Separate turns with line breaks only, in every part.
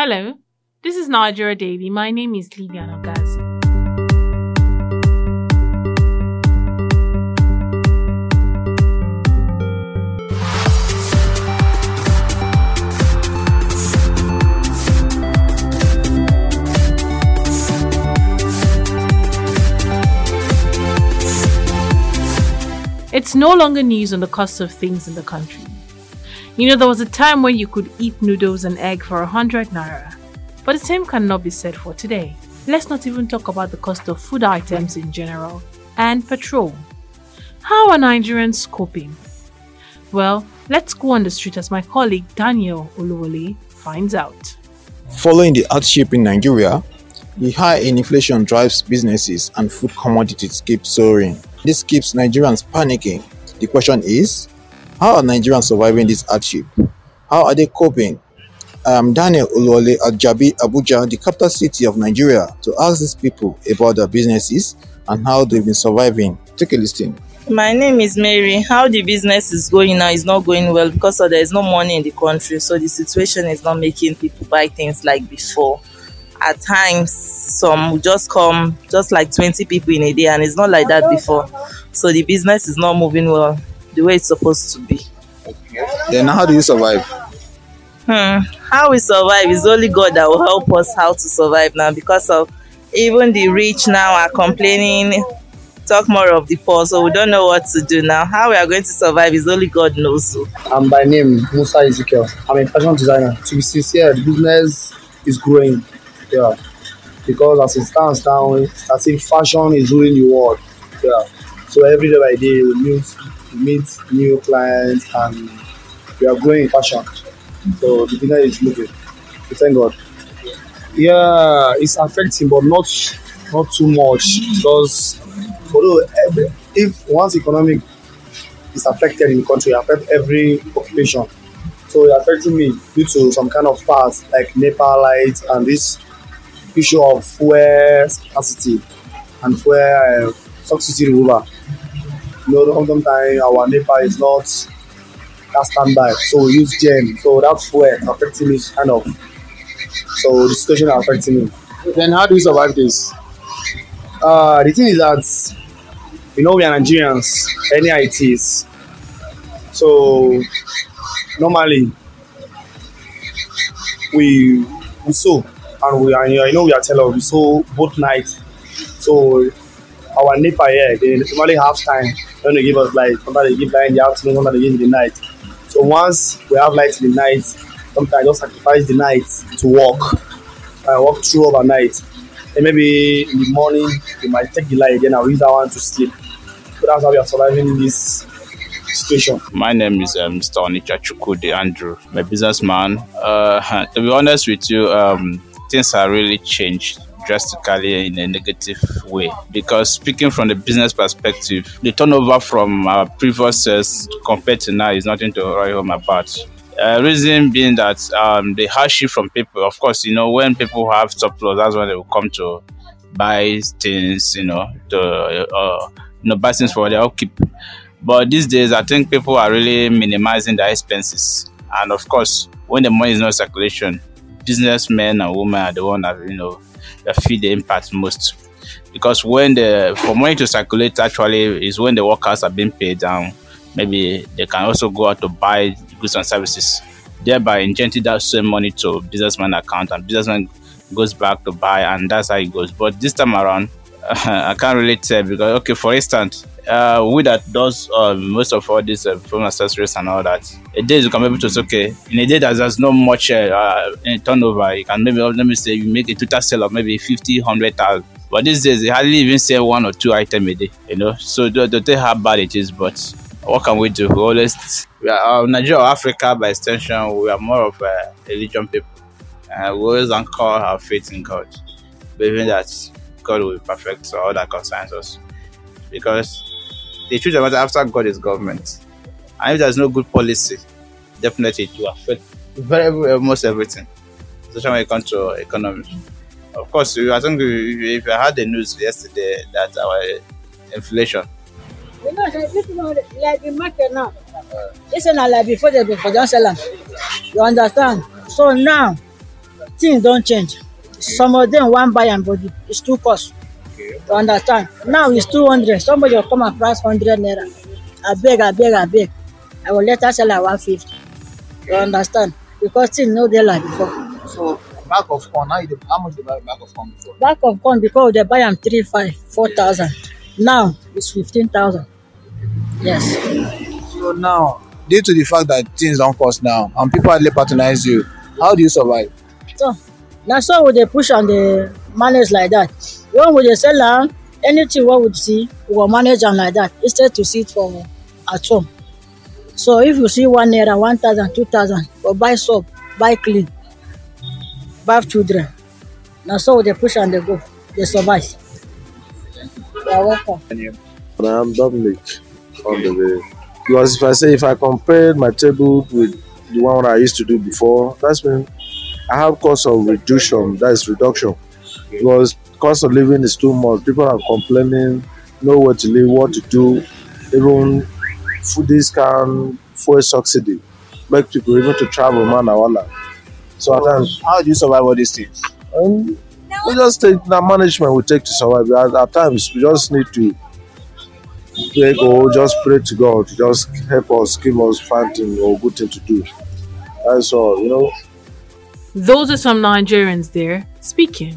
Hello, this is Nigeria Daily. My name is Lilian Ogazi. It's no longer news on the cost of things in the country. You know, there was a time when you could eat noodles and egg for 100 naira. But the same cannot be said for today. Let's not even talk about the cost of food items in general and petrol. How are Nigerians coping? Well, let's go on the street as my colleague Daniel Oluwole finds out.
Following the hardship in Nigeria, the high in inflation drives businesses and food commodities keep soaring. This keeps Nigerians panicking. The question is, how are Nigerians surviving this hardship? How are they coping? I am Daniel Oluwole at Jabi, Abuja, the capital city of Nigeria, to ask these people about their businesses and how they've been surviving. Take a listen.
My name is Mary. How the business is going now is not going well because there is no money in the country, so the situation is not making people buy things like before. At times, some just come, just like 20 people in a day, and it's not like that before. So the business is not moving well the way it's supposed to be.
Then how do you survive?
Hmm. How we survive is only God that will help us how to survive now because of even the rich now are complaining. Talk more of the poor, so we don't know what to do now. How we are going to survive is only God knows. So.
I'm by name Musa Ezekiel. I'm a fashion designer. To be sincere, the business is growing. Yeah. Because as it stands now, it's as if fashion is ruling the world. Yeah. So every day by day we meet we meet new clients and we are growing in fashion. So the business is moving. We thank God. Yeah, it's affecting but not not too much because although every, if once economic is affected in the country, it affect every occupation. So it's affecting me due to some kind of parts like NEPA lights and this issue of fuel scarcity and fuel uh, subsidy removal. You know, sometimes our NEPA is not that standby, so we use gen. So that's where affecting me kind of. So the situation affecting me. Then how do we survive this? Uh, the thing is that you know we are Nigerians, any ITs. So normally we we sew and we and you know we are teller we sew both nights. So our NEPA here they normally have time they give us light. They give light in the afternoon, they give in the night. So once we have light in the night, sometimes I just sacrifice the night to walk. I walk through overnight. And maybe in the morning we might take the light, again I'll use that one to sleep. So that's how we are surviving in this situation.
My name is um, Mr. Onicha Andrew. A businessman. Uh, to be honest with you, um, things have really changed drastically in a negative way. Because speaking from the business perspective the turnover from our previous sales compared to now is nothing to worry home about. Uh, reason being that um, the hardship from people of course you know when people have surplus that's when they will come to buy things you know to uh, you know buy things for their upkeep. But these days i think people are really minimizing their expenses. And of course when the money is not circulation businessmen and women are the one that you know that feel the impact most. Because when the for money to circulate actually is when the workers are being paid down. Maybe they can also go out to buy goods and services thereby injecting that same money to businessman account and businessman goes back to buy and that's how it goes. But this time around i can't really tell because okay for instance uh, we that does uh, most of all these uh, phone accessories and all that. A day you can be able to say, okay, in a day that there's not much uh, uh, turnover, you can maybe, let me say, you make a total sale of maybe 50, 100,000. But these days, they hardly even sell one or two items a day, you know. So don't tell how bad it is, but what can we do? We always, we are, uh, Nigeria or Africa by extension, we are more of a religion people. Uh, we always anchor our faith in God, believing that God will perfect all that concerns us. Because the truth about after God is government. And if there's no good policy, definitely it will affect very almost everything, it comes to economy. Of course, I think if I had the news yesterday that our inflation.
You know, this is like the market now. This is not like before they before don't sell them. You understand? So now, things don't change some of them wan buy am but it's too cost you understand? Now it's two hundred. Somebody go come and price hundred naira. Abeg abeg abeg i go later sell am one fifty. You understand? Because things no dey like before.
So bag of corn, how, you how much you buy bag of corn before?
bag of corn we dey buy am three five four thousand. Now it's fifteen thousand. Yes.
So now, due to the fact that things don't cost now and people hardly patronize you, how do you survive?
so na so we dey push am dey manage like that when we dey sell am anything wey we see we go manage am like that instead to sit for at home so if you see one naira one thousand two thousand go buy soap buy clean baff children na so we dey push am dey go dey survive you welcome.
I'm Dominic on the way. Because if I say if I compare my table with the one I used to do before, that's when I have cost of reduction, that is reduction. Because cost of living is too much. People are complaining, know where to live, what to do, even food discount, fuel subsidy, make people even to travel man awala. So at times
How do you survive all these things?
um, we just take the management we take to survive. At, at times, we just need to pray or just pray to God to just help us, give us fighting or good thing to do. That's all, you know.
Those are some Nigerians there speaking.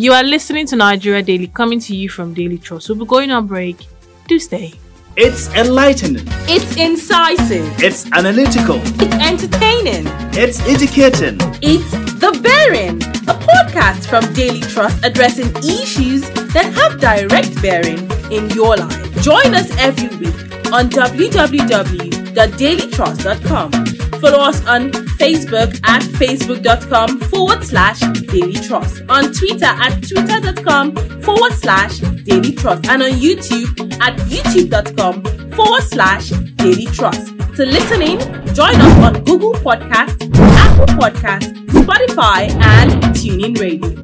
You are listening to Nigeria Daily coming to you from Daily Trust. We'll be going on break. Do stay.
It's enlightening.
It's incisive.
It's analytical.
It's entertaining.
It's educating.
It's The Bearing, a podcast from Daily Trust addressing issues that have direct bearing in your life. Join us every week on www.dailytrust.com. Follow us on Facebook at facebook.com forward slash daily trust, on Twitter at twitter.com forward slash daily trust, and on YouTube at youtube.com forward slash daily trust. To listen in, join us on Google Podcast, Apple Podcast, Spotify, and TuneIn Radio.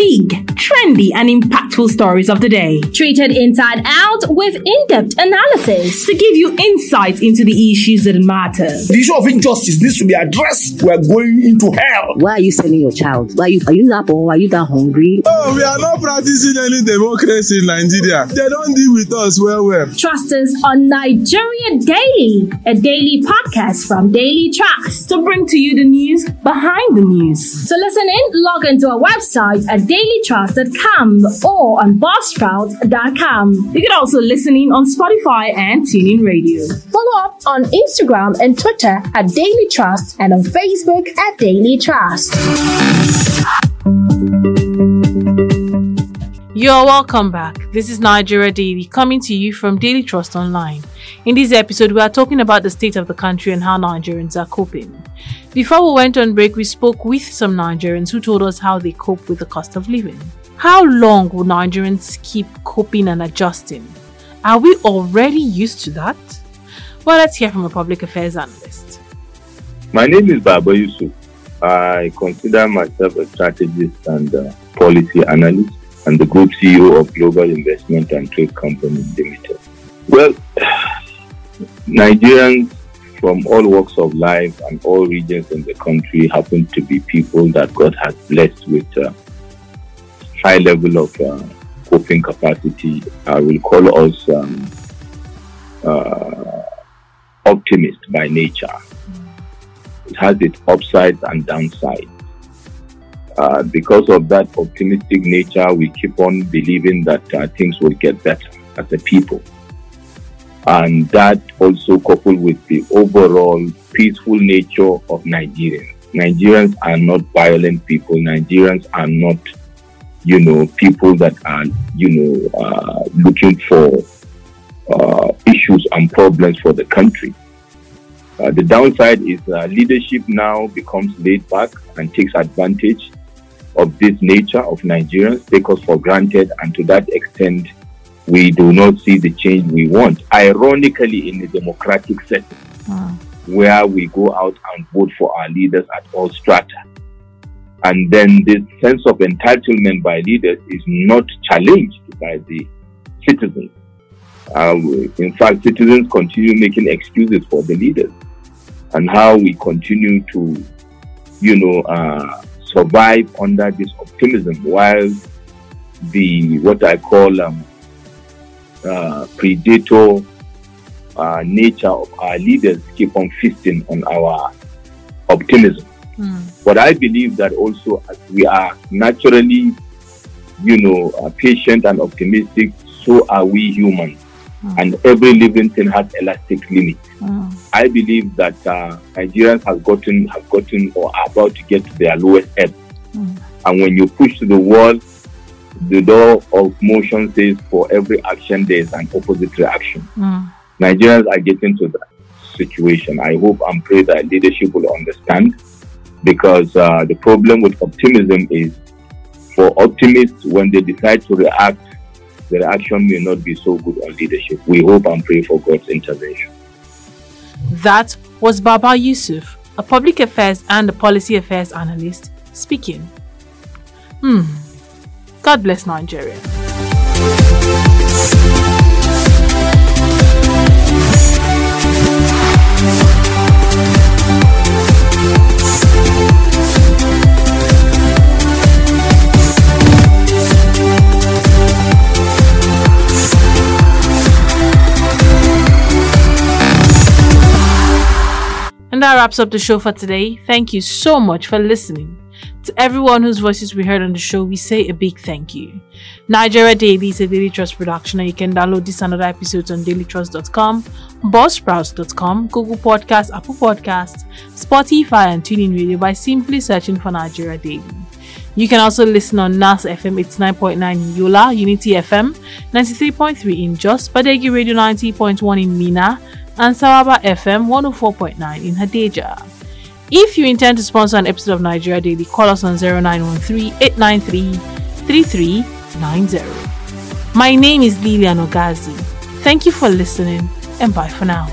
Big, trendy, and impactful stories of the day.
Treated inside out with in depth analysis.
To give you insight into the issues that matter.
The issue of injustice needs to be addressed. We are going into hell.
Why are you selling your child? Why are you are you that poor? Are you that hungry?
Oh, we are not practicing any democracy in Nigeria. They don't deal with us well, well.
Trust us on Nigeria Daily, a daily podcast from Daily Trust.
To bring to you the news behind the news.
To listen in, log into our website at dailytrust.com or on buzzsprout.com.
You can also listen in on Spotify and TuneIn Radio.
Follow up on Instagram and Twitter at Daily Trust and on Facebook at Daily Trust.
You are welcome back. This is Nigeria Daily coming to you from Daily Trust Online. In this episode, we are talking about the state of the country and how Nigerians are coping. Before we went on break, we spoke with some Nigerians who told us how they cope with the cost of living. How long will Nigerians keep coping and adjusting? Are we already used to that? Well, let's hear from a public affairs analyst.
My name is Baba Yusuf. I consider myself a strategist and uh, policy analyst and the group CEO of Global Investment and Trade Company Limited. Well, Nigerians from all walks of life and all regions in the country happen to be people that God has blessed with a high level of uh, coping capacity. I will call us um, uh, optimist by nature. It has its upsides and downsides. Uh, because of that optimistic nature, we keep on believing that uh, things will get better as a people. And that also coupled with the overall peaceful nature of Nigerians. Nigerians are not violent people. Nigerians are not, you know, people that are, you know, uh, looking for uh, issues and problems for the country. Uh, the downside is uh, leadership now becomes laid back and takes advantage of this nature of Nigerians, take us for granted, and to that extent, we do not see the change we want. Ironically, in a democratic setting, where we go out and vote for our leaders at all strata. And then this sense of entitlement by leaders is not challenged by the citizens. Uh, in fact, citizens continue making excuses for the leaders and how we continue to, you know, uh, survive under this optimism while the what I call um, uh, predator uh, nature of our leaders keep on feasting on our optimism. Mm. But I believe that also as we are naturally, you know, uh, patient and optimistic, so are we humans. Mm. And every living thing has elastic limit. Mm. I believe that uh, Nigerians have gotten have gotten or are about to get to their lowest ebb. Mm. And when you push to the wall, the law of motion says for every action there is an opposite reaction. Mm. Nigerians are getting to that situation. I hope and pray that leadership will understand because uh, the problem with optimism is for optimists when they decide to react the reaction may not be so good on leadership. We hope and pray for God's intervention.
That was Baba Yusuf, a public affairs and policy affairs analyst, speaking. Hmm. God bless Nigeria. And that wraps up the show for today. Thank you so much for listening. To everyone whose voices we heard on the show, we say a big thank you. Nigeria Daily is a Daily Trust production, and you can download this and other episodes on dailytrust.com, buzzsprouts.com, Google Podcasts, Apple Podcasts, Spotify, and TuneIn Radio by simply searching for Nigeria Daily. You can also listen on NAS FM 89.9 in Yola, Unity FM 93.3 in Jos, Badeggi Radio 90.1 in Minna, and Sawaba FM 104.9 in Hadejia. If you intend to sponsor an episode of Nigeria Daily, call us on 0913 893 3390. My name is Lilian Ogazi. Thank you for listening and bye for now.